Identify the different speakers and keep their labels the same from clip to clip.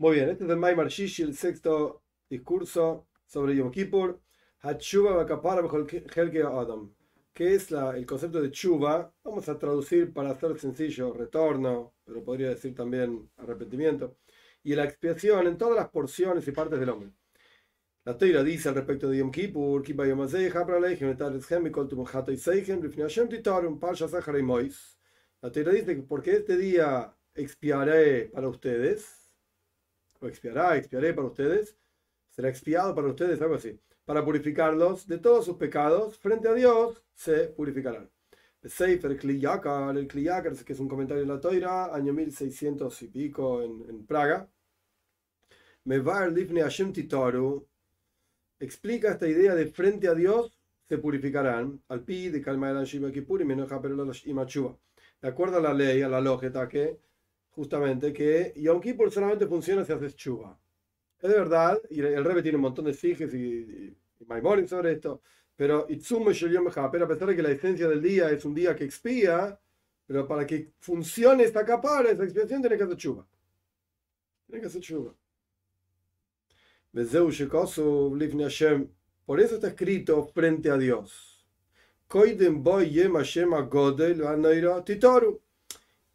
Speaker 1: Muy bien, este es el Maimar Shishi, el sexto discurso sobre Yom Kippur. Adam. ¿Qué es la, el concepto de chuva? Vamos a traducir para hacer sencillo, retorno, pero podría decir también arrepentimiento. Y la expiación en todas las porciones y partes del hombre. La Teira dice al respecto de Yom Kippur, La Teira dice que porque este día expiaré para ustedes, o expiará, expiaré para ustedes, será expiado para ustedes, algo así, para purificarlos de todos sus pecados, frente a Dios se purificarán. El Sefer Kliyakar, el Kliyakar, que es un comentario de la Toira, año 1600 y pico en, en Praga. Mevar Lifne Hashem Titoru explica esta idea de frente a Dios se purificarán, al pi de Kalma Shiva Kippur y De acuerdo a la ley, a la lógica, que justamente que Yom Kippur solamente funciona si haces chuva. Es de verdad, y el Rebbe tiene un montón de siges y, y, sobre esto, pero Itzumo pero a pesar de que la esencia del día es un día que expía, pero para que funcione esta capara, esa expiación, tiene que hacer chuva. Tiene que hacer chuva. Por eso está escrito frente a Dios.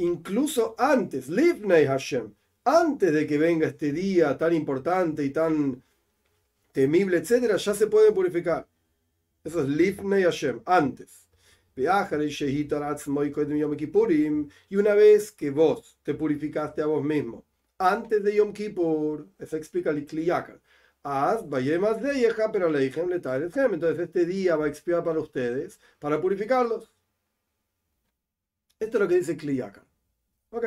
Speaker 1: Incluso antes, Hashem, antes de que venga este día tan importante y tan temible, etcétera, ya se puede purificar. Eso es Livnei Hashem, antes. Y una vez que vos te purificaste a vos mismo, antes de Yom Kippur, eso explica el Kliyakar. pero le Entonces este día va a expiar para ustedes, para purificarlos. Esto es lo que dice Kliyakar. Ok.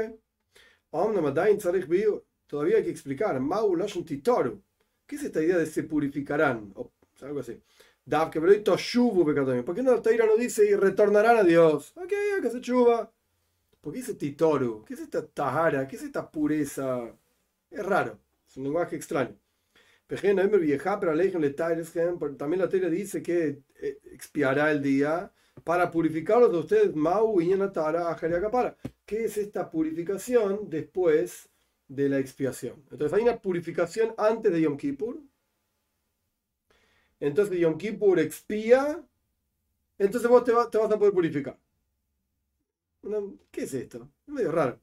Speaker 1: Todavía hay que explicar. ¿Qué es esta idea de se purificarán? O algo así. ¿Por qué no Taira no dice y retornarán a Dios? Ok, que se chuva. ¿Por qué dice titoru? ¿Qué es esta tahara? ¿Qué es esta pureza? Es raro, es un lenguaje extraño. También la Torah dice que eh, expiará el día para purificarlos de ustedes. Mau ¿Qué es esta purificación después de la expiación? Entonces hay una purificación antes de Yom Kippur. Entonces Yom Kippur expía. Entonces vos te, vas a poder purificar. ¿Qué es esto? Es medio raro.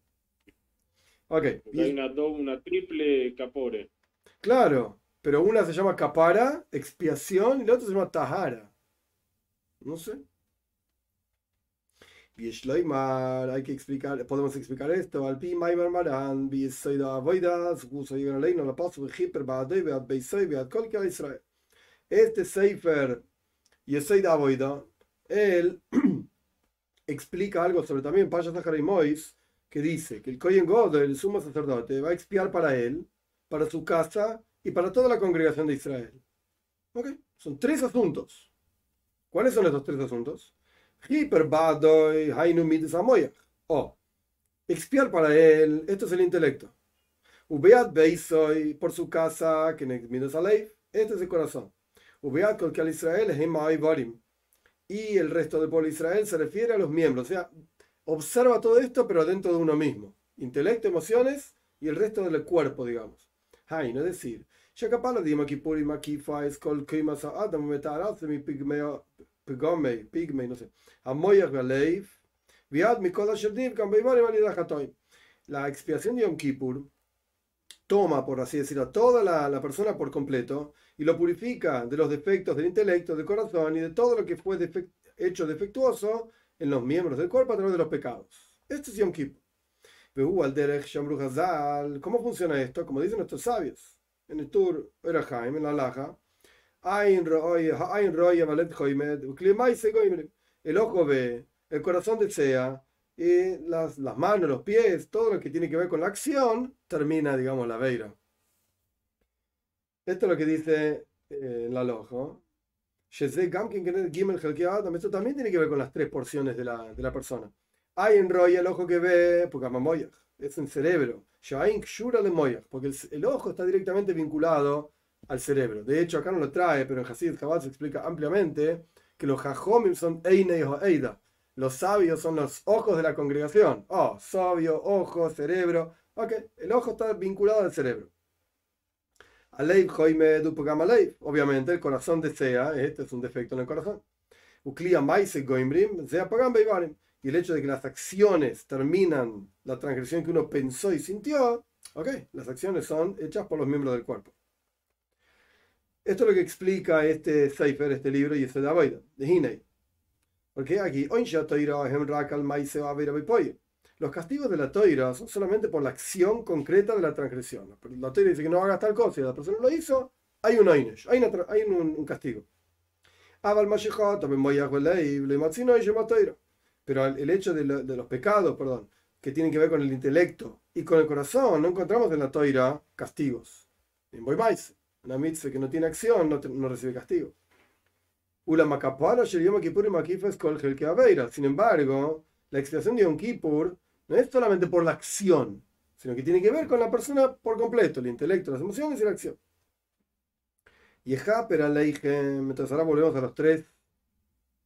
Speaker 1: Ok.
Speaker 2: Hay una, una triple capore.
Speaker 1: Claro, pero una se llama capara, expiación, y la otra se llama tahara. No sé. Hay que explicar, podemos explicar esto. Al pi maimer maran, soy de avoidas, soy de ley, no la paso, hiper, baadei, beat beisoy, beat kolkia Israel. Este Seifer, Yesoy de avoida, él explica algo sobre también Paya Zahara y Mois, que dice que el Kohen God, el sumo sacerdote, va a expiar para él, para su casa y para toda la congregación de Israel. ¿Ok? Son tres asuntos. ¿Cuáles son estos tres asuntos? O expiar para él, esto es el intelecto. Ubeat Beisoy por su casa, que midas este es el corazón. Ubeat Kolkal Israel, Varim y el resto del pueblo Israel se refiere a los miembros. O sea, observa todo esto, pero dentro de uno mismo. Intelecto, emociones y el resto del cuerpo, digamos. Hay, no es decir, Shakapala Dima Kipuri Makifa es Kol Kimas Adam Metarazmi Pigmeo Pigome, Pigme, no sé. Amoyach Galeif, Viad Mikola Sherdiv, Kambeimari Validachatoim. La expiación de Yom Kippur toma, por así decirlo, toda la, la, persona por completo y lo purifica de los defectos del intelecto, del corazón y de todo lo que fue hecho defectuoso en los miembros del cuerpo a través de los pecados. Esto es Yom Kippur. ¿Cómo funciona esto? Como dicen nuestros sabios en el Tur Erahaim, en la Laja, el ojo ve, el corazón desea, y las, las manos, los pies, todo lo que tiene que ver con la acción, termina, digamos, la veira. Esto es lo que dice eh, la loja. Esto también tiene que ver con las tres porciones de la, de la persona. Hay en el ojo que ve, porque es en cerebro. Porque el, el, ojo está directamente vinculado al cerebro. De hecho, acá no lo trae, pero en Hasid Chabad se explica ampliamente que los Jajomim son Eine o Eida. Los sabios son los ojos de la congregación. Oh, sabio, ojo, cerebro. Ok, el ojo está vinculado al cerebro. Aleib Joime Dupagam Aleib. Obviamente el corazón desea, este es un defecto en el corazón. Uklia Maise Goimrim, Zeapagam Beibarim. Y el hecho de que las acciones terminan la transgresión que uno pensó y sintió, ok, las acciones son hechas por los miembros del cuerpo. Esto es lo que explica este Seifer, este libro, y este de de Hinei. Porque aquí, los castigos de la toira son solamente por la acción concreta de la transgresión. La toira dice que no haga tal cosa y la persona lo hizo, hay un oinesh, hay, hay un, un, castigo. Pero el hecho de, de, los pecados, perdón, que tienen que ver con el intelecto y con el corazón, no encontramos en la toira castigos. En más, una mitzvah que no tiene acción no, no recibe castigo. Sin embargo, la expiación de Yom Kippur no es solamente por la acción, sino que tiene que ver con la persona por completo, el intelecto, las emociones y la acción. Y entonces ahora volvemos a los tres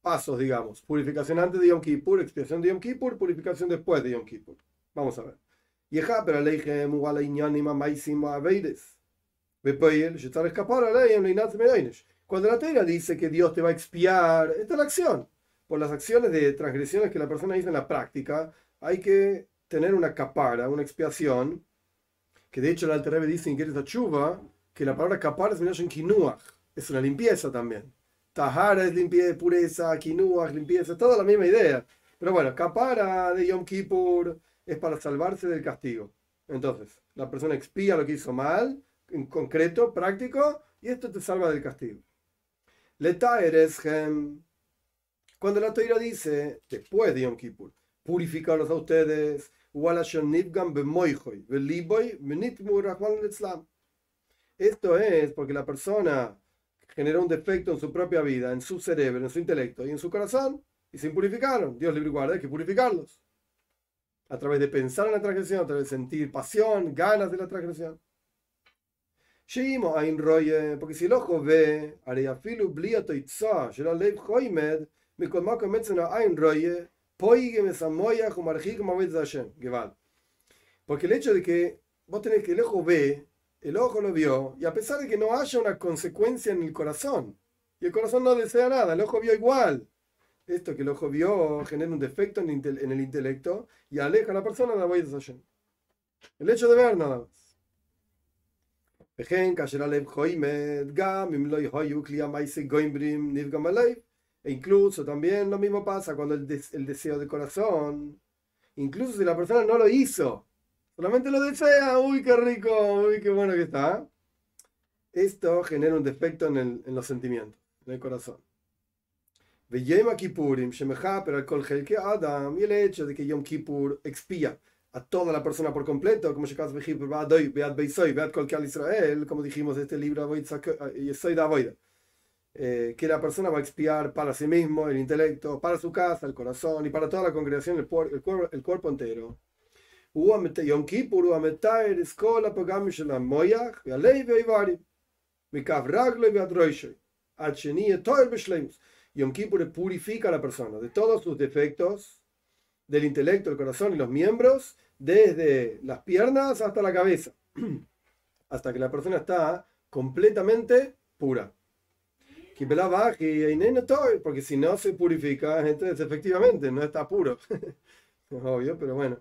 Speaker 1: pasos, digamos. Purificación antes de Yom Kippur, expiación de Yom Kippur, purificación después de Yom Kippur. Vamos a ver. Y pero cuando la Torah dice que Dios te va a expiar, esta es la acción. Por las acciones de transgresiones que la persona hizo en la práctica, hay que tener una capara, una expiación, que de hecho el Alter Rebbe dice en esa Chuva que la palabra capara es en kinuach, es una limpieza también. Tahara es limpieza, pureza, kinuach, limpieza, toda la misma idea. Pero bueno, capara de Yom Kippur es para salvarse del castigo. Entonces, la persona expía lo que hizo mal, en concreto, práctico, y esto te salva del castigo. Cuando la Torah dice, después de Yom Kippur, purificarlos a ustedes, esto es porque la persona generó un defecto en su propia vida, en su cerebro, en su intelecto y en su corazón, y se impurificaron. Dios libre y guarda, hay que purificarlos. A través de pensar en la transgresión, a través de sentir pasión, ganas de la transgresión. Porque si el ojo ve, porque el hecho de que vos tenés que el ojo ve, el ojo lo vio, y a pesar de que no haya una consecuencia en el corazón, y el corazón no desea nada, el ojo vio igual. Esto que el ojo vio genera un defecto en el intelecto y aleja a la persona de la El hecho de ver nada más. E incluso también lo mismo pasa cuando el, deseo del corazón, incluso si la persona no lo hizo, solamente lo desea, uy, qué rico, uy, qué bueno que está. Esto genera un defecto en, el, en los sentimientos, en el corazón. Y el hecho de que Yom Kippur expía a toda la persona por completo, como Israel, como dijimos de este libro, eh, eh, que la persona va a expiar para sí mismo, el intelecto, para su casa, el corazón y para toda la congregación, el, cuerpo, el cuerpo entero. La de desde las piernas hasta la cabeza, hasta que la persona está completamente pura. Porque si no se purifica, entonces efectivamente no está puro. es obvio, pero bueno.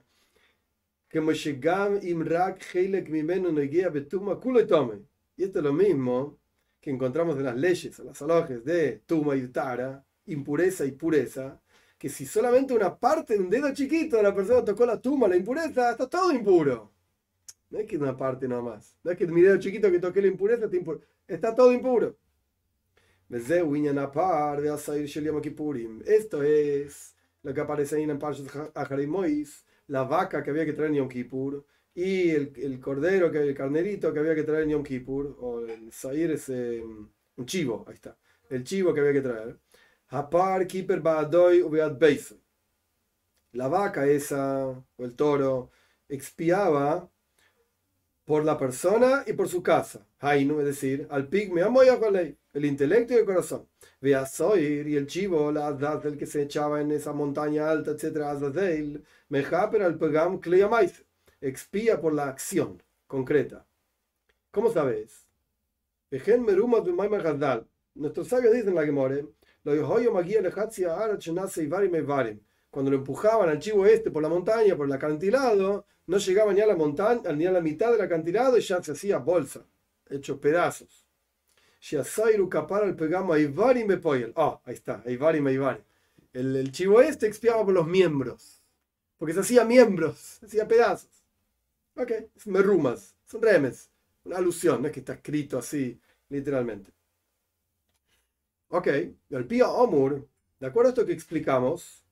Speaker 1: Y esto es lo mismo que encontramos en las leyes, en las alojes de Tuma y Tara, impureza y pureza, que si solamente una parte de un dedo chiquito de la persona tocó la tumba, la impureza, está todo impuro. No es que una parte nomás. No es que mi dedo chiquito que toqué la impureza está impuro. Está todo impuro. Esto es lo que aparece ahí en Parshas Aharimois, la vaca que había que traer en Yom Kippur y el, el, cordero, que, el carnerito que había que traer en Yom Kippur, o el sair es un chivo, ahí está, el chivo que había que traer. Hapar Kiper Baadoy La vaca esa, o el toro, expiaba por la persona y por su casa. Hainu, es decir, al pigme el intelecto y el corazón. Veasoir y el chivo, la del que se echaba en esa montaña alta, etc. Azazel, mejaper al pegam expía por la acción concreta. ¿Cómo sabes? Nuestros sabios dicen en la Gemore, lo Cuando lo empujaban al chivo este por la montaña, por el acantilado, no llegaba ni a la montaña, ni a la mitad del acantilado y ya se hacía bolsa, hecho pedazos. Ah, ahí está. El, el chivo este expiaba por los miembros, porque se hacía miembros, se hacía pedazos. Ok, es merumas, son remes, una alusión, no es que está escrito así, literalmente. Ok, el pía Omur, de acuerdo a esto que explicamos,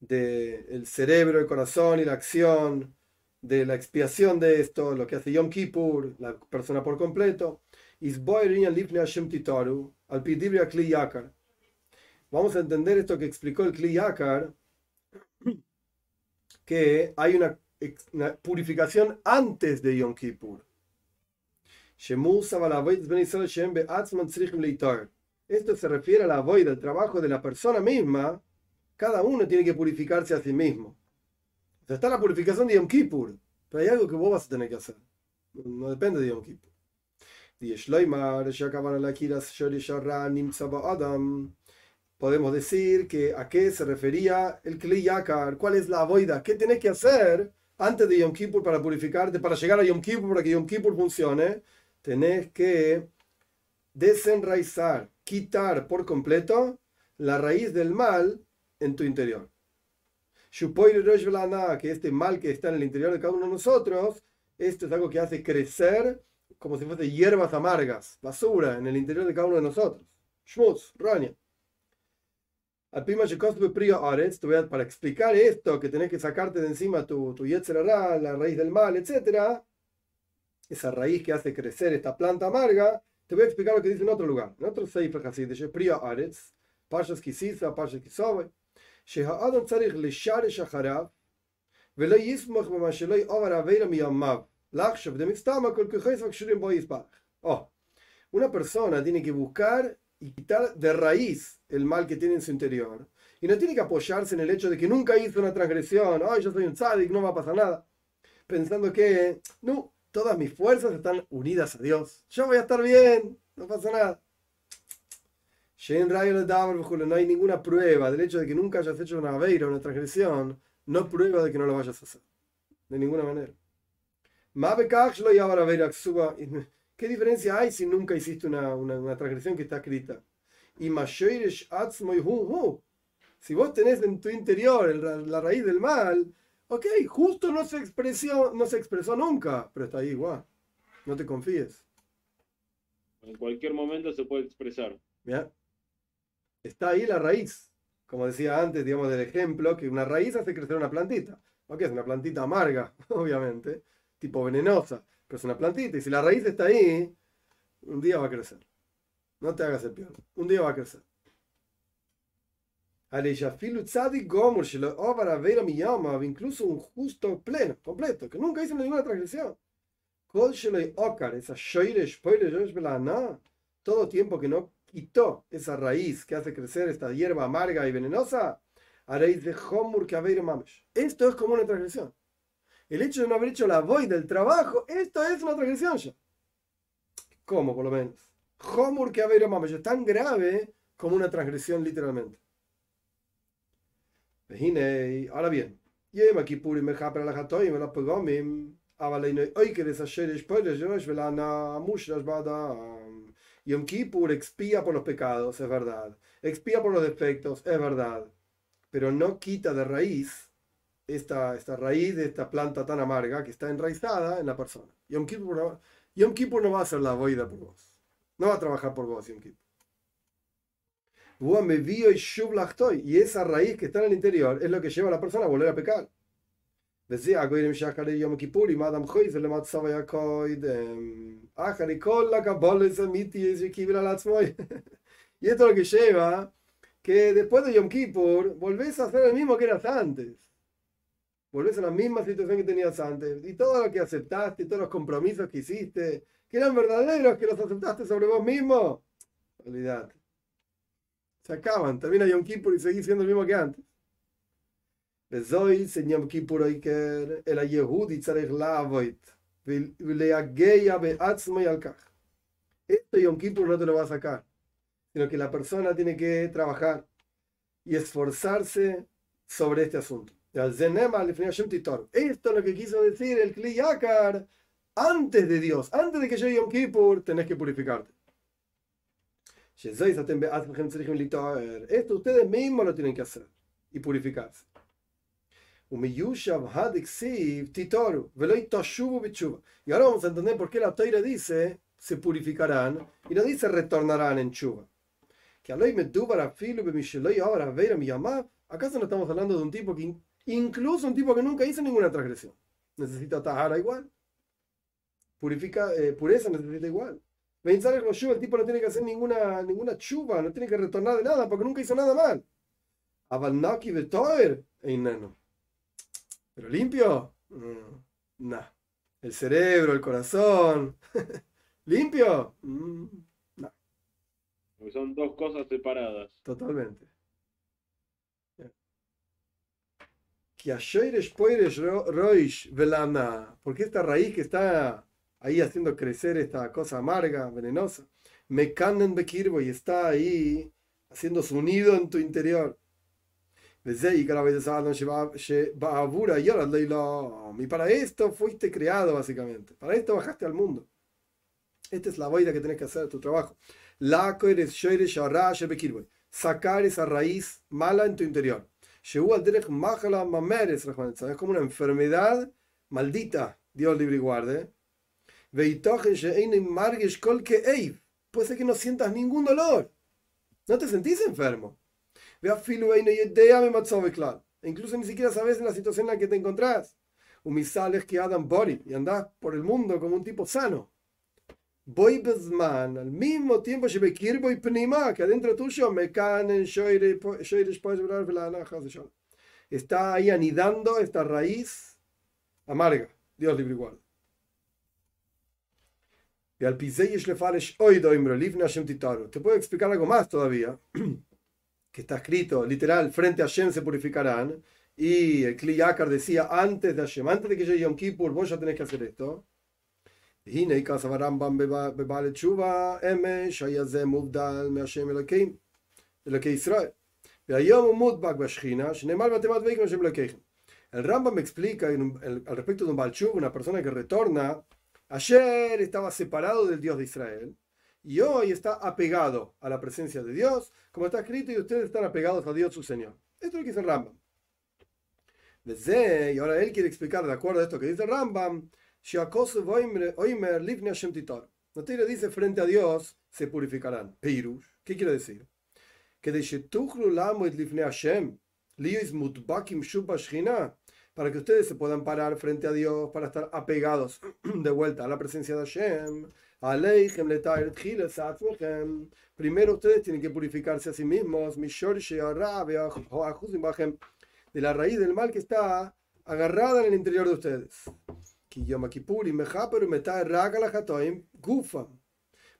Speaker 1: del el cerebro, el corazón y la acción, de la expiación de esto, lo que hace Yom Kippur, la persona por completo. Vamos a entender esto que explicó el Kli Yakar, que hay una, una purificación antes de Yom Kippur. Esto se refiere a la void, del trabajo de la persona misma. Cada uno tiene que purificarse a sí mismo. Está la purificación de Yom Kippur, pero hay algo que vos vas a tener que hacer. No depende de Yom Kippur. Podemos decir que a qué se refería el Kli Yakar, cuál es la voida, qué tenés que hacer antes de Yom Kippur para purificarte, para llegar a Yom Kippur, para que Yom Kippur funcione. Tenés que desenraizar, quitar por completo la raíz del mal en tu interior. Que este mal que está en el interior de cada uno de nosotros, esto es algo que hace crecer como si fuese hierbas amargas, basura en el interior de cada uno de nosotros. Shmutz, Rania. Para explicar esto, que tenés que sacarte de encima tu, tu la raíz del mal, etc., esa raíz que hace crecer esta planta amarga, te voy a explicar lo que dice en otro lugar, en otro Sefer Hasidish, Priya Aretz, Parshas Kisisa, Parshas Kisove, שהאדם צריך לשרש אחריו ולא יסמוך במה שלא יעבר עבירה מימיו לחשוב דמצטמה כל כוחס וקשורים בו יסברך. Oh, una persona tiene que buscar y quitar de raíz el mal que tiene en su interior. Y no tiene que apoyarse en el hecho de que nunca hizo una transgresión, ay, yo soy un tzadik, no va a pasar nada. Pensando que, no, todas mis fuerzas están unidas a Dios. Yo voy a estar bien, no pasa nada. No hay ninguna prueba del hecho de que nunca hayas hecho una aveira, una transgresión, no prueba de que no lo vayas a hacer. De ninguna manera. ¿Qué diferencia hay si nunca hiciste una, una, transgresión que está escrita? Y si vos tenés en tu interior la raíz del mal, Ok, justo no se expresó, no se expresó nunca, pero está ahí igual. No te confíes.
Speaker 2: En cualquier momento se puede expresar.
Speaker 1: ¿Ya? Está ahí la raíz. Como decía antes, digamos, del ejemplo, que una raíz hace crecer una plantita. Ok, es una plantita amarga, obviamente, tipo venenosa, pero es una plantita. Y si la raíz está ahí, un día va a crecer. No te hagas el peor. Un día va a crecer. Incluso un justo pleno, completo, que nunca hizo ninguna transgresión. Todo tiempo que no quitó esa raíz que hace crecer esta hierba amarga y venenosa, haréis de Homur que Esto es como una transgresión. El hecho de no haber hecho la voy del trabajo, esto es una transgresión ya. ¿Cómo, por lo menos? Homur que es tan grave como una transgresión literalmente. Ahora bien, Yom Kippur expía por los pecados, es verdad. Expía por los defectos, es verdad. Pero no quita de raíz esta, esta raíz de esta planta tan amarga que está enraizada en la persona. Yom Kippur, Yom Kippur no va a hacer la boida por vos. No va a trabajar por vos, Yom Kippur. Y esa raíz que está en el interior es lo que lleva a la persona a volver a pecar. Decía, y esto es lo que lleva que después de Yom Kippur volvés a hacer el mismo que eras antes. Volvés a la misma situación que tenías antes. Y todo lo que aceptaste, todos los compromisos que hiciste, que eran verdaderos, que los aceptaste sobre vos mismo, olvidate se acaban, termina Yom Kippur y seguís siendo el mismo que antes. וזוהי יום כיפור עיקר, אלא יהודי צריך לעבוד ולהגיע בעצמו על כך. Esto Yom Kippur no te lo va a sacar, sino que la persona tiene que trabajar y esforzarse sobre este asunto. Esto es lo que quiso decir el Kli Yakar. Antes de Dios, antes de que llegue Yom Kippur, tenés que purificarte. Esto ustedes mismos lo tienen que hacer y purificarse. Y ahora vamos a entender por qué la Toira dice se purificarán y no dice retornarán en chuva. Que ¿Acaso no estamos hablando de un tipo que, incluso un tipo que nunca hizo ninguna transgresión, necesita tajara igual? Purifica, eh, pureza necesita igual. El tipo no tiene que hacer ninguna, ninguna chuva, no tiene que retornar de nada porque nunca hizo nada mal. Avalnaki Betoer, Einano. Pero limpio, mm, no. El cerebro, el corazón. ¿Limpio? Mm, no.
Speaker 2: Porque son dos cosas separadas.
Speaker 1: Totalmente. Porque esta raíz que está ahí haciendo crecer esta cosa amarga, venenosa, me canen bekirbo y está ahí haciendo su nido en tu interior. Y para esto fuiste creado, básicamente. Para esto bajaste al mundo. Esta es la boida que tenés que hacer, tu trabajo. Sacar esa raíz mala en tu interior. Es como una enfermedad maldita, Dios libre y guarde. Puede ser que no sientas ningún dolor. No te sentís enfermo. Incluso ni siquiera sabes en la situación en la que te encontrás. Umisales que Adam Body y andás por el mundo como un tipo sano. Voy al mismo tiempo y Pnima, que adentro tuyo me caen Está ahí anidando esta raíz amarga. Dios libre igual. Y al Te puedo explicar algo más todavía, que está escrito, literal, frente a Hashem se purificarán. Y el Kli Yakar decía, antes de Hashem, antes de que llegue Yom Kippur, vos ya tenés que hacer esto. El Rambam me explica al respecto de un Balchub, una persona que retorna ayer estaba separado del Dios de Israel, y hoy está apegado a la presencia de Dios, como está escrito, y ustedes están apegados a Dios su Señor. Esto es lo que dice el Rambam. Y ahora él quiere explicar, de acuerdo a esto que dice el Rambam, no te dice frente a Dios se purificarán. Peirush, ¿qué quiere decir? Que de para que ustedes se puedan parar frente a Dios, para estar apegados de vuelta a la presencia de Hashem. Primero ustedes tienen que purificarse a sí mismos. De la raíz del mal que está agarrada en el interior de ustedes.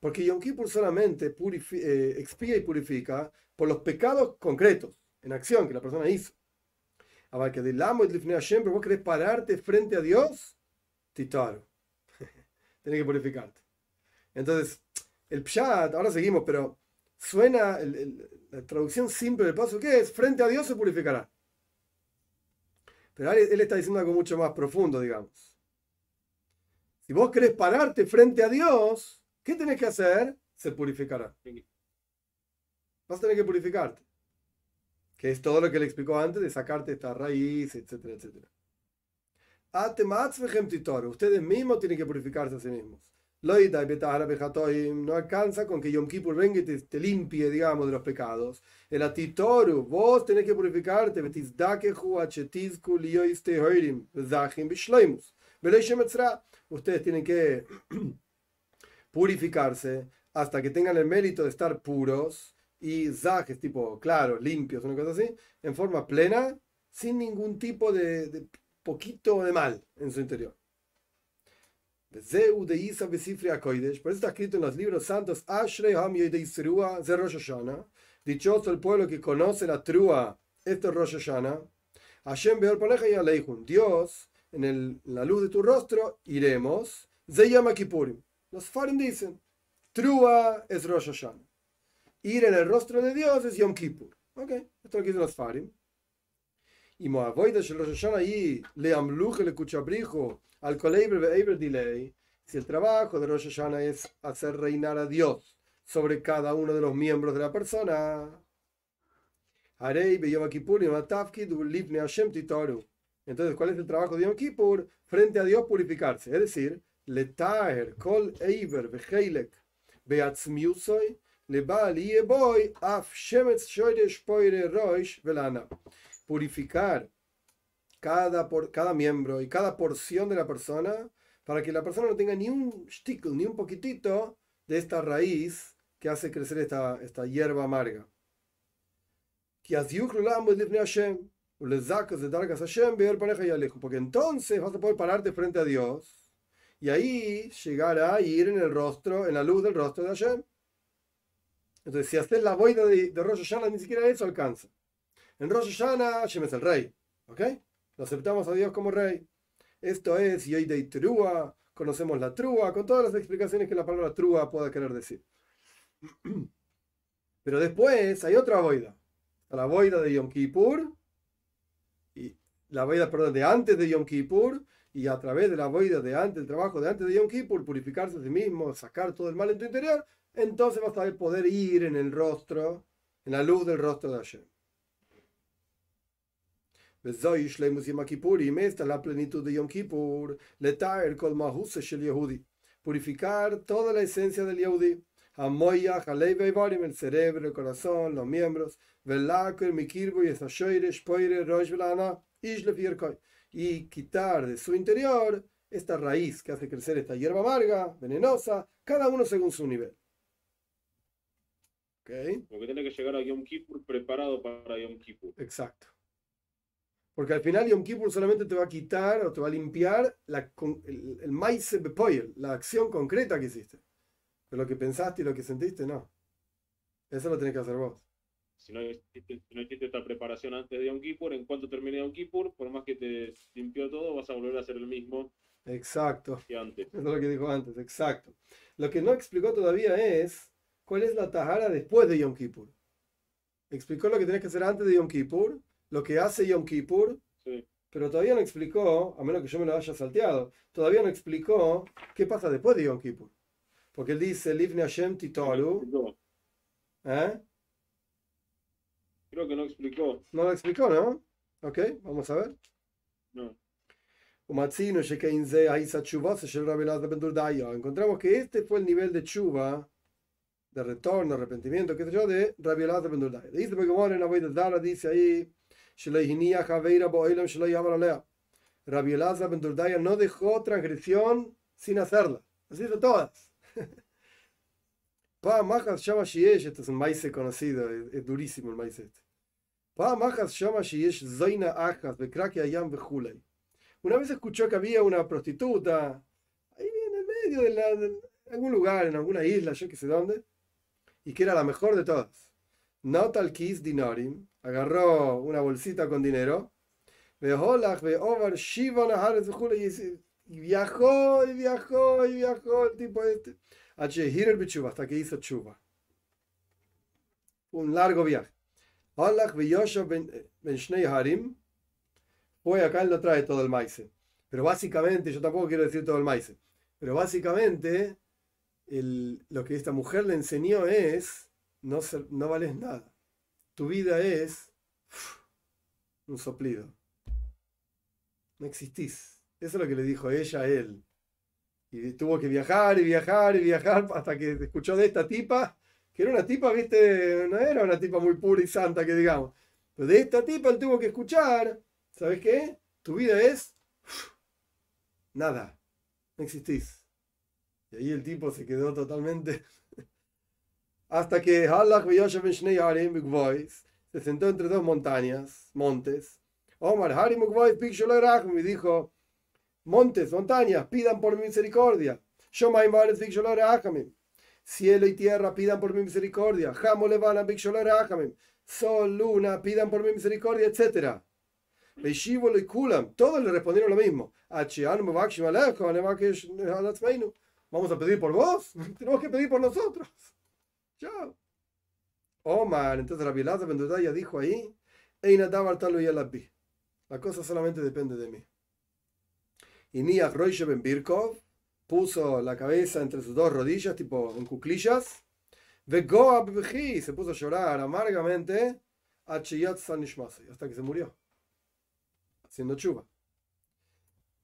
Speaker 1: Porque Yom Kippur solamente eh, expía y purifica por los pecados concretos, en acción, que la persona hizo. Que y vos querés pararte frente a Dios, titaro. Tienes que purificarte. Entonces, el pshat, ahora seguimos, pero suena la traducción simple del paso, ¿qué es? Frente a Dios se purificará. Pero él, está diciendo algo mucho más profundo, digamos. Si vos querés pararte frente a Dios, ¿qué tenés que hacer? Se purificará. Vas a tener que purificarte. Que es todo lo que le explicó antes de sacarte esta raíz, etcétera, etcétera. Ustedes mismos tienen que purificarse a sí mismos. No alcanza con que Yom Kippur venga y te, limpie, digamos, de los pecados. El atitoru, vos tenés que purificarte. Ustedes tienen que purificarse hasta que tengan el mérito de estar puros y zajes, tipo claros, limpios, una cosa así, en forma plena, sin ningún tipo de, de poquito de mal en su interior. Por eso está escrito en los libros santos, Dichoso el pueblo que conoce la trúa, esto es Rosh Hashanah. Hashem y Dios, en, el, la luz de tu rostro, iremos. Se llama Kippurim. Los farim dicen, Trúa es Rosh Hashanah. Ir en el rostro de Dios es Yom Kippur. Ok, esto es lo que dicen los Farim. Y Moavoida el Rosh y le amluche le cuchabrijo al coleibre Eiber delay. Si el trabajo de Rosh Hashanah es hacer reinar a Dios sobre cada uno de los miembros de la persona. Entonces, ¿cuál es el trabajo de Yom Kippur? Frente a Dios purificarse. Es decir, letaer kol eiver beheilek beatzmiusoy velana. Purificar cada, por, cada miembro y cada porción de la persona para que la persona no tenga ni un stickle, ni un poquitito de esta raíz que hace crecer esta, esta hierba amarga. Que porque entonces vas a poder pararte frente a Dios y ahí llegar a ir en el rostro, en la luz del rostro de Hashem. Entonces, si haces la boida de, de Rosh Hashanah, ni siquiera eso alcanza. En Rosh Hashanah, Hashem es el rey. ¿Ok? Lo aceptamos a Dios como rey. Esto es de Trúa, conocemos la Trúa, con todas las explicaciones que la palabra Trúa pueda querer decir. Pero después hay otra boida. La boida de Yom Kippur la boida, perdón, de antes de Yom Kippur y a través de la boida de antes, el trabajo de antes de Yom Kippur, purificarse a sí mismo, sacar todo el mal en tu interior, entonces vas a poder ir en el rostro, en la luz del rostro de Hashem. Esta es la plenitud de Yom Kippur, purificar toda la esencia del Yehudi, el cerebro, el corazón, los miembros, y quitar de su interior esta raíz que hace crecer esta hierba amarga, venenosa, cada uno según su nivel.
Speaker 2: ¿Okay? Porque tiene que llegar a Yom Kippur preparado para Yom Kippur.
Speaker 1: Exacto. Porque al final Yom Kippur solamente te va a quitar o te va a limpiar la, el, el maíz la acción concreta que hiciste. Pero lo que pensaste y lo que sentiste, no. Eso lo tenés que hacer vos
Speaker 2: si no hiciste, esta preparación antes de Yom Kippur, en cuanto termine Yom Kippur, por más que te limpió todo, vas a volver a hacer el mismo.
Speaker 1: Exacto.
Speaker 2: Que antes.
Speaker 1: Es lo que dijo antes, exacto. Lo que no explicó todavía es cuál es la tajara después de Yom Kippur. Explicó lo que tenés que hacer antes de Yom Kippur, lo que hace Yom Kippur,
Speaker 2: sí.
Speaker 1: pero todavía no explicó, a menos que yo me lo haya salteado, todavía no explicó qué pasa después de Yom Kippur. Porque él dice, Livne Hashem Titoru. ¿Eh?
Speaker 2: Creo que no explicó.
Speaker 1: No lo explicó, ¿no? Ok, vamos a ver.
Speaker 2: No.
Speaker 1: Encontramos que este fue el nivel de chuva, de retorno, arrepentimiento, qué sé yo, de Rabbi Elazar ben Durdaya. Dice porque en la Zara dice ahí, Rabbi Elazar ben Durdaya no dejó transgresión sin hacerla. Así de todas. Pa Majas Shama Shiesh, este es un maíz conocido, es, durísimo el maíz este. Pa Majas Shama Shiesh Zoina Ajas, Bekraki Ayam Bejulay. Una vez escuchó que había una prostituta ahí en el medio de, la, de algún lugar, en alguna isla, yo que sé dónde, y que era la mejor de todas. Nautal Kis Dinarim, agarró una bolsita con dinero, y viajó, y viajó, y viajó el tipo este hasta que hizo chuva. Un largo viaje. Ben Harim. Hoy acá él no trae todo el maíz. Pero básicamente, yo tampoco quiero decir todo el maíz. Pero básicamente, el, lo que esta mujer le enseñó es: no, no vales nada. Tu vida es un soplido. No existís. Eso es lo que le dijo ella a él. Y tuvo que viajar y viajar y viajar hasta que escuchó de esta tipa, que era una tipa, viste, no era una tipa muy pura y santa, que digamos. Pero de esta tipa él tuvo que escuchar, ¿sabes qué? Tu vida es nada, no existís. Y ahí el tipo se quedó totalmente. hasta que se sentó entre dos montañas, montes. Omar Harim y dijo montes, montañas, pidan por mi misericordia. Cielo y tierra, pidan por mi misericordia. Sol, luna, pidan por mi misericordia, etc. Todos le respondieron lo mismo. ¿Vamos a pedir por vos? Tenemos que pedir por nosotros. Chao. Omar, entonces Rabbi Elazar Ben ya dijo ahí, la cosa solamente depende de mí. Y Niach Roishe Ben Birkov puso la cabeza entre sus dos rodillas, tipo en cuclillas. se puso a llorar amargamente hasta que se murió, haciendo chuva.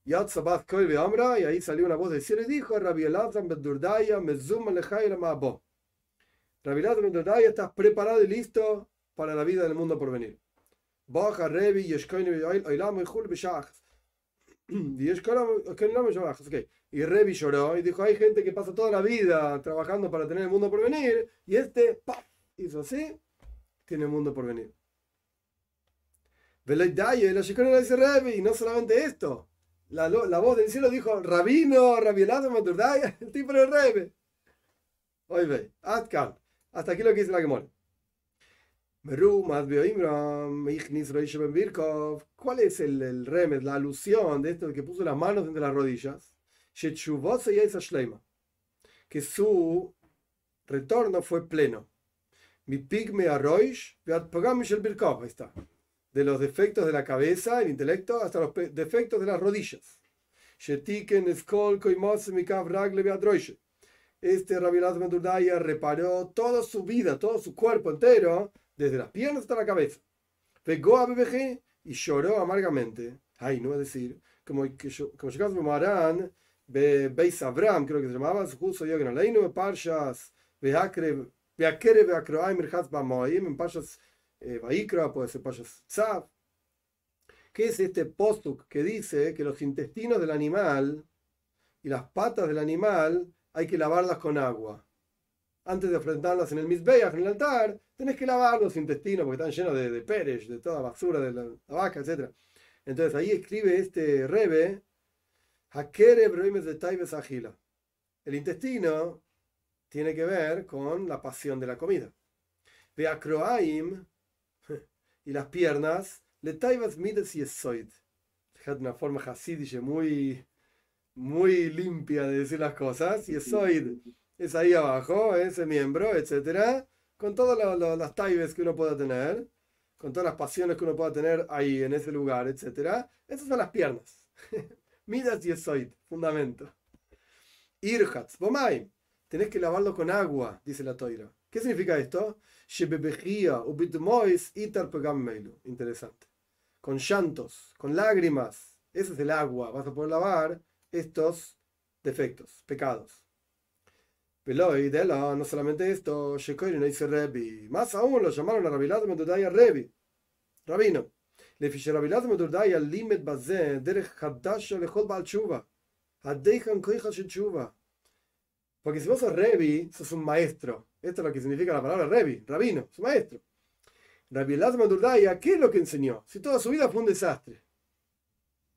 Speaker 1: Y ahí salió una voz del cielo y dijo, Rabbi Elazar Ben Durdaya, Mezum Alejayra Mabo. Rabbi Elazar Ben Durdaya, estás preparado y listo para la vida del mundo por venir. Baja Revi, Yeshkoini, Oilam, Ejul, Beshach. Y Revi lloró y dijo, hay gente que pasa toda la vida trabajando para tener el mundo por venir, y este, ¡paf! hizo así, tiene el mundo por venir. dice Revi, y no solamente esto, la, la, voz del cielo dijo, Rabino, Rabielado, Maturdaya, el tipo de Revi. Hoy ve, hasta aquí lo que dice la mole. ¿Cuál es el, el remed, la alusión de esto que puso las manos entre las rodillas? Que su retorno fue pleno. Mi pigme arroish, ahí está. De los defectos de la cabeza, el intelecto, hasta los defectos de las rodillas. Este Rabbi Lazar reparó toda su vida, todo su cuerpo entero desde las piernas hasta la cabeza. Pegó a BBG y lloró amargamente. Ay, no a decir, como que yo, como yo me Marán, Beis Abraham, creo que se llamaba, justo yo que no leí, no parshas, Beakre, Beakere, Beakroaim, Merhatz Bamoim, en Vaikra, puede ser parshas Tzav. ¿Qué es este postuk que dice que los intestinos del animal y las patas del animal hay que lavarlas con agua? Antes de enfrentarlas en el Mizbeach, en el altar, tenés que lavar los intestinos porque están llenos de, de de toda basura de la, vaca, etc. Entonces ahí escribe este Rebe, Hakere de Taibes Agila. El intestino tiene que ver con la pasión de la comida. Beacroaim y las piernas, le Taibes Mides y Esoid. Fíjate una forma hasidiche muy, muy limpia de decir las cosas. Y Esoid es ahí abajo, ese miembro, etcétera con todas las taibes que uno pueda tener, con todas las pasiones que uno pueda tener ahí en ese lugar, etc. Esas son las piernas. Midas y esoid, fundamento. Irhats, bomay. Tenés que lavarlo con agua, dice la toira. ¿Qué significa esto? Interesante. Con llantos, con lágrimas. Ese es el agua. Vas a poder lavar estos defectos, pecados. Pero no solamente esto, no dice Rebi. Más aún lo llamaron a Rabilad Medudaya Rebi. Rabino. Le fiché Rabilad Medudaya Limet Bazé, Derech Hadasha Lechol Baal Chuva. Hadejan Koicha Chuva. Porque si vos sos Rebi, sos un maestro. Esto es lo que significa la palabra Rebi, rabino, su maestro. Rabbi Elazar ¿qué es lo que enseñó? Si toda su vida fue un desastre.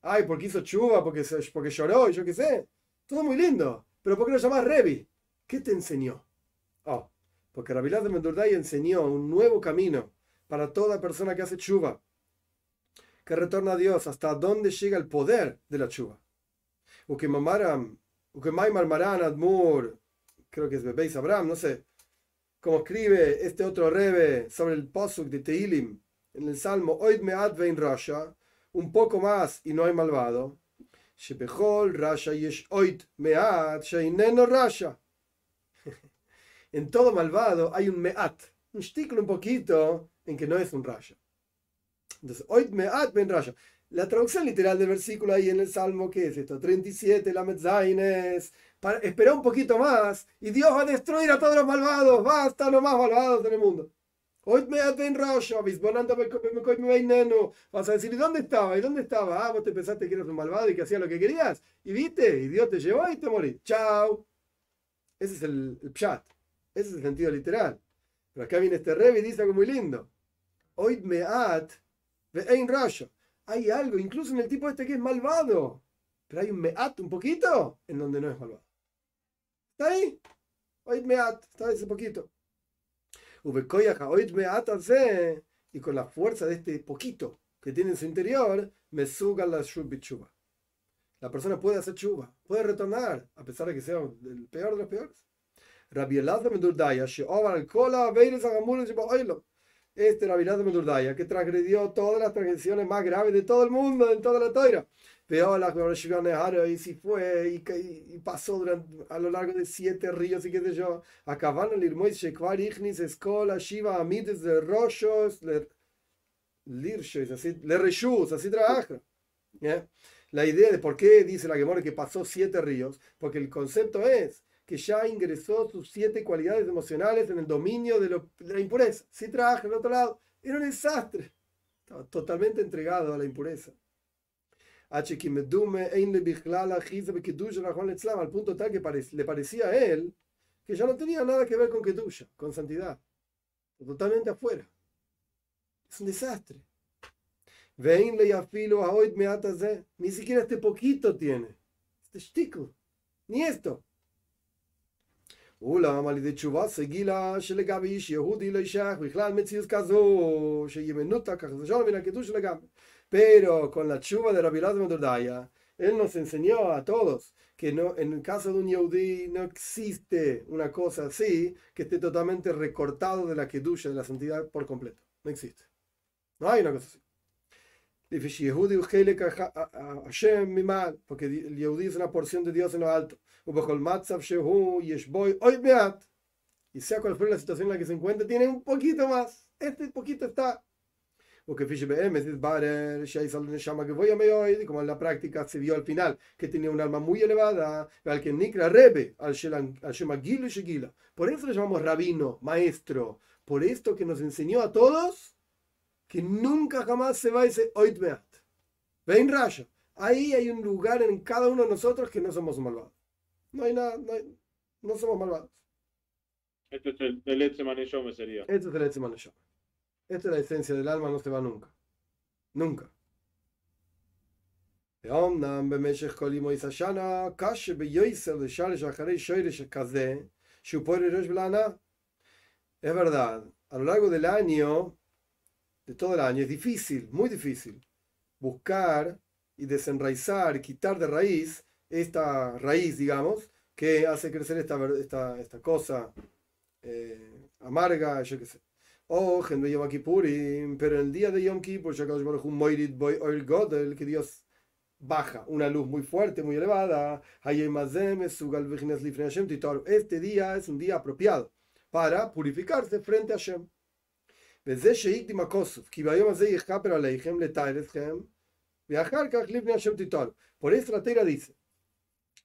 Speaker 1: Ay, porque hizo chuva, porque, porque lloró, y yo qué sé. Todo muy lindo. Pero ¿por qué lo llamás Rebi? ¿Qué te enseñó? Oh, porque Rabilad de Mendurdai enseñó un nuevo camino para toda persona que hace chuva, que retorna a Dios, hasta dónde llega el poder de la chuva. que Mamaram, Maimar Maran Admur, creo que es Bebeis Abraham, no sé, como escribe este otro rebe sobre el posuk de Teilim en el Salmo Oid Mead Vein Rasha, un poco más y no hay malvado. Shepechol Rasha Yesh Oid Mead Sheineno Rasha en todo malvado hay un meat, un stículo un poquito en que no es un rayo. Entonces, hoy meat ben rayo. La traducción literal del versículo ahí en el Salmo, ¿qué es esto? 37, la Metzaines. Espera un poquito más y Dios va a destruir a todos los malvados. Basta los más malvados del mundo. Hoy me ben rayo, Vas a decir, ¿y dónde estaba? ¿Y dónde estaba? Ah, vos te pensaste que eras un malvado y que hacías lo que querías. Y viste, y Dios te llevó y te morí. Chao. Ese es el, el pshat. Ese es el sentido literal. Pero acá viene este Rebbe y dice algo muy lindo. Oid meat ein rayo. Hay algo, incluso en el tipo este que es malvado. Pero hay un meat un poquito en donde no es malvado. ¿Está ahí? Oid meat, está ese poquito. Meat y con la fuerza de este poquito que tiene en su interior, me suga la shubichuba. La persona puede hacer chuva, puede retornar, a pesar de que sea el peor de los peores. Este Rabbi Elazar Mendurdaya, que transgredió todas las transgresiones más graves de todo el mundo, en toda la toira. Y si fue y, y, pasó durante, a lo largo de siete ríos y qué sé yo. Acabaron el Irmois Shekvar Ichnis Escola Shiva Amides de Roshos Le Lirshos, así, Le Reshus, así trabaja. La idea de por qué dice la Gemora que pasó siete ríos, porque el concepto es que ya ingresó sus siete cualidades emocionales en el dominio de, lo, de la impureza. Si trabaja en otro lado, era un desastre. Estaba totalmente entregado a la impureza al punto tal que le parecía a él que ya no tenía nada que ver con Kedusha, con santidad. Totalmente afuera. Es un desastre. Ni siquiera este poquito tiene. Este shtickle. Ni esto. אולם על ידי תשובה סגילה שלגבי איש יהודי לא ישך בכלל מציאות כזו שיהיה מנותק ככה זה שלום מן הקידוש לגמרי pero con la chuva de Rabbi Lazar él nos enseñó a todos que no, en el caso de un Yehudi no existe una cosa así que esté totalmente recortado de la kedusha, de la santidad por completo. No existe. No hay una cosa así. Porque el Yehudi es una porción de Dios en lo alto. Y sea cual fuera la situación en la que se encuentra, tiene un poquito más. Este poquito está como en la práctica se vio al final que tenía un alma muy elevada, al que Nikra Rebe, al Shema Gilo y Shegila. Por eso le llamamos rabino, maestro, por esto que nos enseñó a todos que nunca jamás se va ese Oitbeat. Ven Raya, ahí hay un lugar en cada uno de nosotros que no somos malvados. No hay nada, no, somos malvados.
Speaker 2: Este es el, el sería.
Speaker 1: Este es el Etzema esta es la esencia del alma, no se va nunca. Nunca. Es verdad, a lo largo del año, de todo el año, es difícil, muy difícil, buscar y desenraizar, quitar de raíz esta raíz, digamos, que hace crecer esta, esta, esta cosa eh, amarga, yo qué sé. En Yom Kippurim, pero en el día de Yom Kippur, que Dios baja una luz muy fuerte, muy elevada. Este día es un día apropiado para purificarse frente a Hashem. Por eso la Teira dice,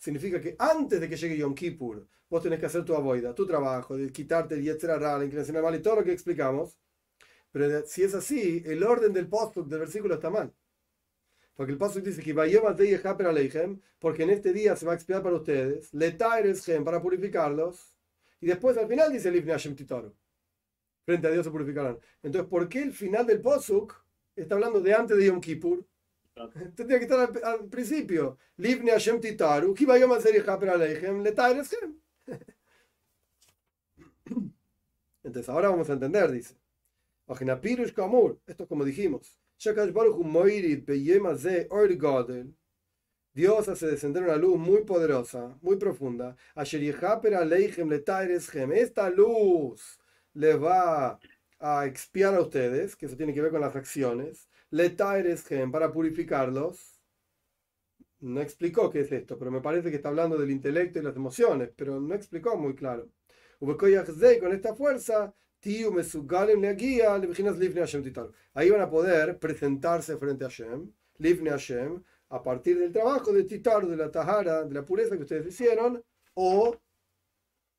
Speaker 1: significa que antes de que llegue Yom Kippur, vos tenés que hacer tu avoida, tu trabajo, de quitarte el yetzera la inclinación al mal y todo lo que explicamos. Pero si es así, el orden del post del versículo está mal. Porque el postuk dice que porque en este día se va a expiar para ustedes, para purificarlos, y después al final dice Hashem Titoru. Frente a Dios se purificarán. Entonces, ¿por qué el final del posuk está hablando de antes de Yom Kippur? Tendría que estar al, principio. Livni Hashem Titaru, Kibayom Aleichem, gem. Entonces ahora vamos a entender, dice. Esto es como dijimos. Dios hace descender una luz muy poderosa, muy profunda. Esta luz le va a expiar a ustedes, que eso tiene que ver con las acciones. Para purificarlos no explicó qué es esto, pero me parece que está hablando del intelecto y las emociones, pero no explicó muy claro. Con esta fuerza, ahí van a poder presentarse frente a Hashem, Livne Hashem, a partir del trabajo de Titar, de la Tahara, de la pureza que ustedes hicieron, o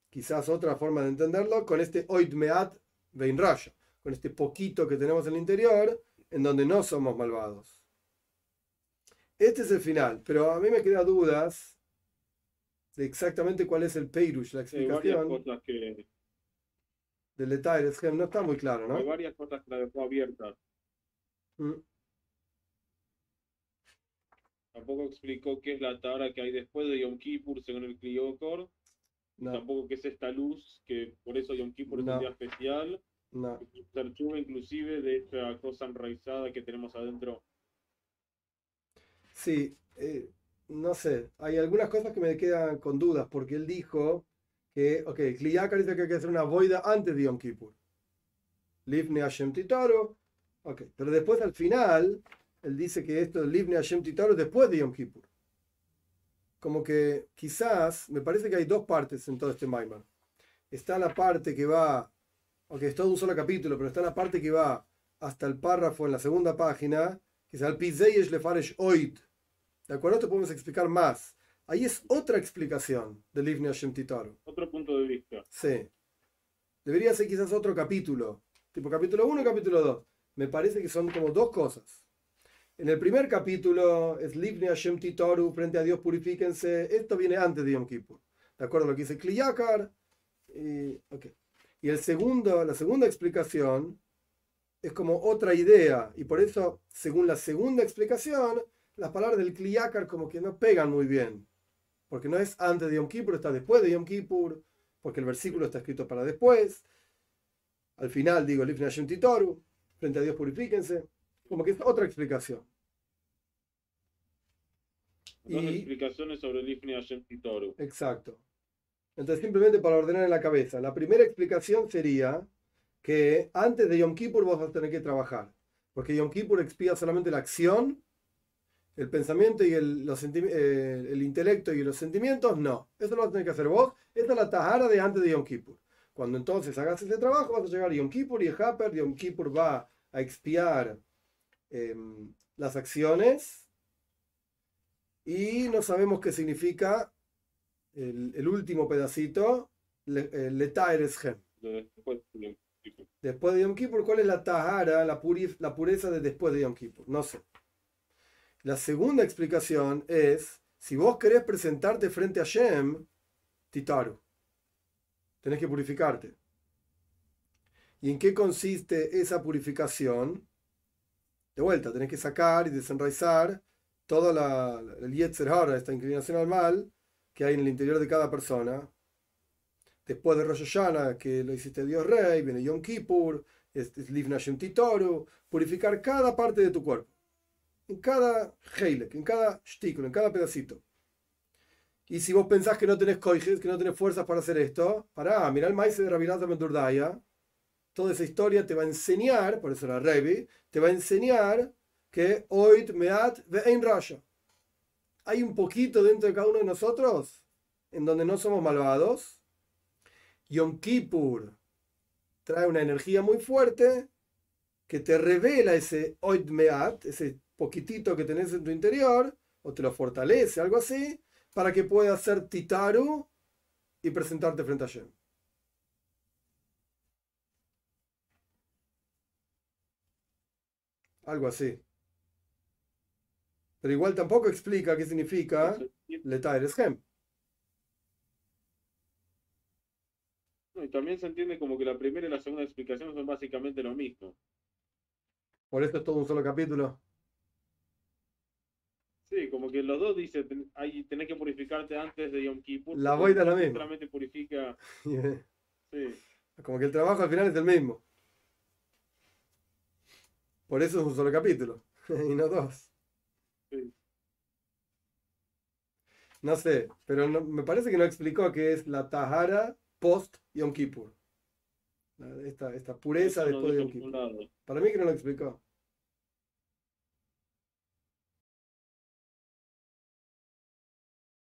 Speaker 1: quizás otra forma de entenderlo, con este Oidmeat Veinrasha, con este poquito que tenemos en el interior, en donde no somos malvados. Este es el final, pero a mí me quedan dudas de exactamente cuál es el Peirush, la
Speaker 2: Hay varias
Speaker 1: explicación
Speaker 2: cosas que,
Speaker 1: del detalle. Es que no está muy claro,
Speaker 2: hay
Speaker 1: ¿no?
Speaker 2: varias cosas que la dejó abiertas.
Speaker 1: Mm,
Speaker 2: Tampoco explicó qué es la tara que hay después de Yom Kippur según el Kliokor.
Speaker 1: No,
Speaker 2: Tampoco qué es esta luz, que por eso Yom Kippur es un día especial.
Speaker 1: No.
Speaker 2: Inclusive de esta cosa enraizada que tenemos adentro.
Speaker 1: Sí, eh, no sé. Hay algunas cosas que me quedan con dudas, porque él dijo que, ok, Kliyakar dice que hay que hacer una boida antes de Yom Kippur. Livne Hashem Titaro. Ok, pero después al final, él dice que esto Livne Hashem Titaro es después de Yom Kippur. Como que quizás, me parece que hay dos partes en todo este Maimar. Está la parte que va, aunque es todo un solo capítulo, pero está la parte que va hasta el párrafo en la segunda página, que es al Pizeyesh Lefaresh Oid. ¿De acuerdo? Te podemos explicar más. Ahí es otra explicación del Livne Hashem Titaro.
Speaker 2: Otro punto de vista.
Speaker 1: Sí. Debería ser quizás otro capítulo. Tipo capítulo 1 y capítulo 2. Me parece que son como dos cosas. En el primer capítulo es Livne Hashem Titoru, frente a Dios purifíquense. Esto viene antes de Yom Kippur. ¿De acuerdo a lo que dice Kliyakar? Y, ok. Y el segundo, la segunda explicación es como otra idea. Y por eso, según la segunda explicación, las palabras del Kliyakar como que no pegan muy bien. Porque no es antes de Yom Kippur, está después de Yom Kippur porque el versículo está escrito para después. Al final digo, Lifnei Hashem Titoru, frente a Dios purifíquense. Como que es otra explicación.
Speaker 2: Dos
Speaker 1: Y-
Speaker 2: explicaciones sobre el Ifni Hashem Titoru.
Speaker 1: Exacto. Entonces, simplemente para ordenar en la cabeza, la primera explicación sería que antes de Yom Kippur vos vas a tener que trabajar. Porque Yom Kippur expía solamente la acción, el pensamiento y el, los eh, el intelecto y los sentimientos, no. Eso lo vas a tener que hacer vos. Esta es la tajara de antes de Yom Kippur. Cuando entonces hagas ese trabajo, vas a llegar a Yom Kippur y el Haper, Yom Kippur va a expiar em, las acciones y no sabemos qué significa el, el último pedacito, le- eh, Letaer Eshem.
Speaker 2: de después de Yom Kippur.
Speaker 1: ¿cuál es la tahara, la, puri- la pureza de después de Yom Kippur? No sé. La segunda explicación es, si vos querés presentarte frente a Shem, Titaru, tenés que purificarte. ¿Y en qué consiste esa purificación? De vuelta, tenés que sacar y desenraizar toda la, la- el Yetzer Hara, esta inclinación al mal que hay en el interior de cada persona, después de Rosh Hashanah, que lo hiciste Dios Rey, viene Yom Kippur, Livna Shem Titoru, purificar cada parte de tu cuerpo, en cada heilek, en cada shtikul, en cada pedacito. Y si vos pensás que no tenés koijes, que no tenés fuerzas para hacer esto, pará, mirá el maíz de Rabilat Mendurdaya, toda esa historia te va a enseñar, por eso la Revi, te va a enseñar que Oit Meat Ve'ein Rasha. Hay un poquito dentro de cada uno de nosotros en donde no somos malvados. Yom Kippur trae una energía muy fuerte que te revela ese Oid Meat, ese poquitito que tenés en tu interior, o te lo fortalece, algo así, para que puedas ser Titaru y presentarte frente a Shem. Algo así. Pero igual tampoco explica qué significa Letaer Eshem.
Speaker 2: No, y también se entiende como que la primera y la segunda explicación son básicamente lo mismo.
Speaker 1: Por eso es todo un solo capítulo.
Speaker 2: Sí, como que los dos dicen, ten- ahí tenés que purificarte antes de Yom Kippur.
Speaker 1: La boida es la misma.
Speaker 2: Solamente purifica, sí.
Speaker 1: Como que el trabajo al final es el mismo. Por eso es un solo capítulo. y no dos.
Speaker 2: Sí.
Speaker 1: No sé, pero no- me parece que no explicó qué es la Tahara post Yom Kippur. Esta, esta pureza
Speaker 2: Eso
Speaker 1: después de Yom Kippur. Para mí que no lo explicó.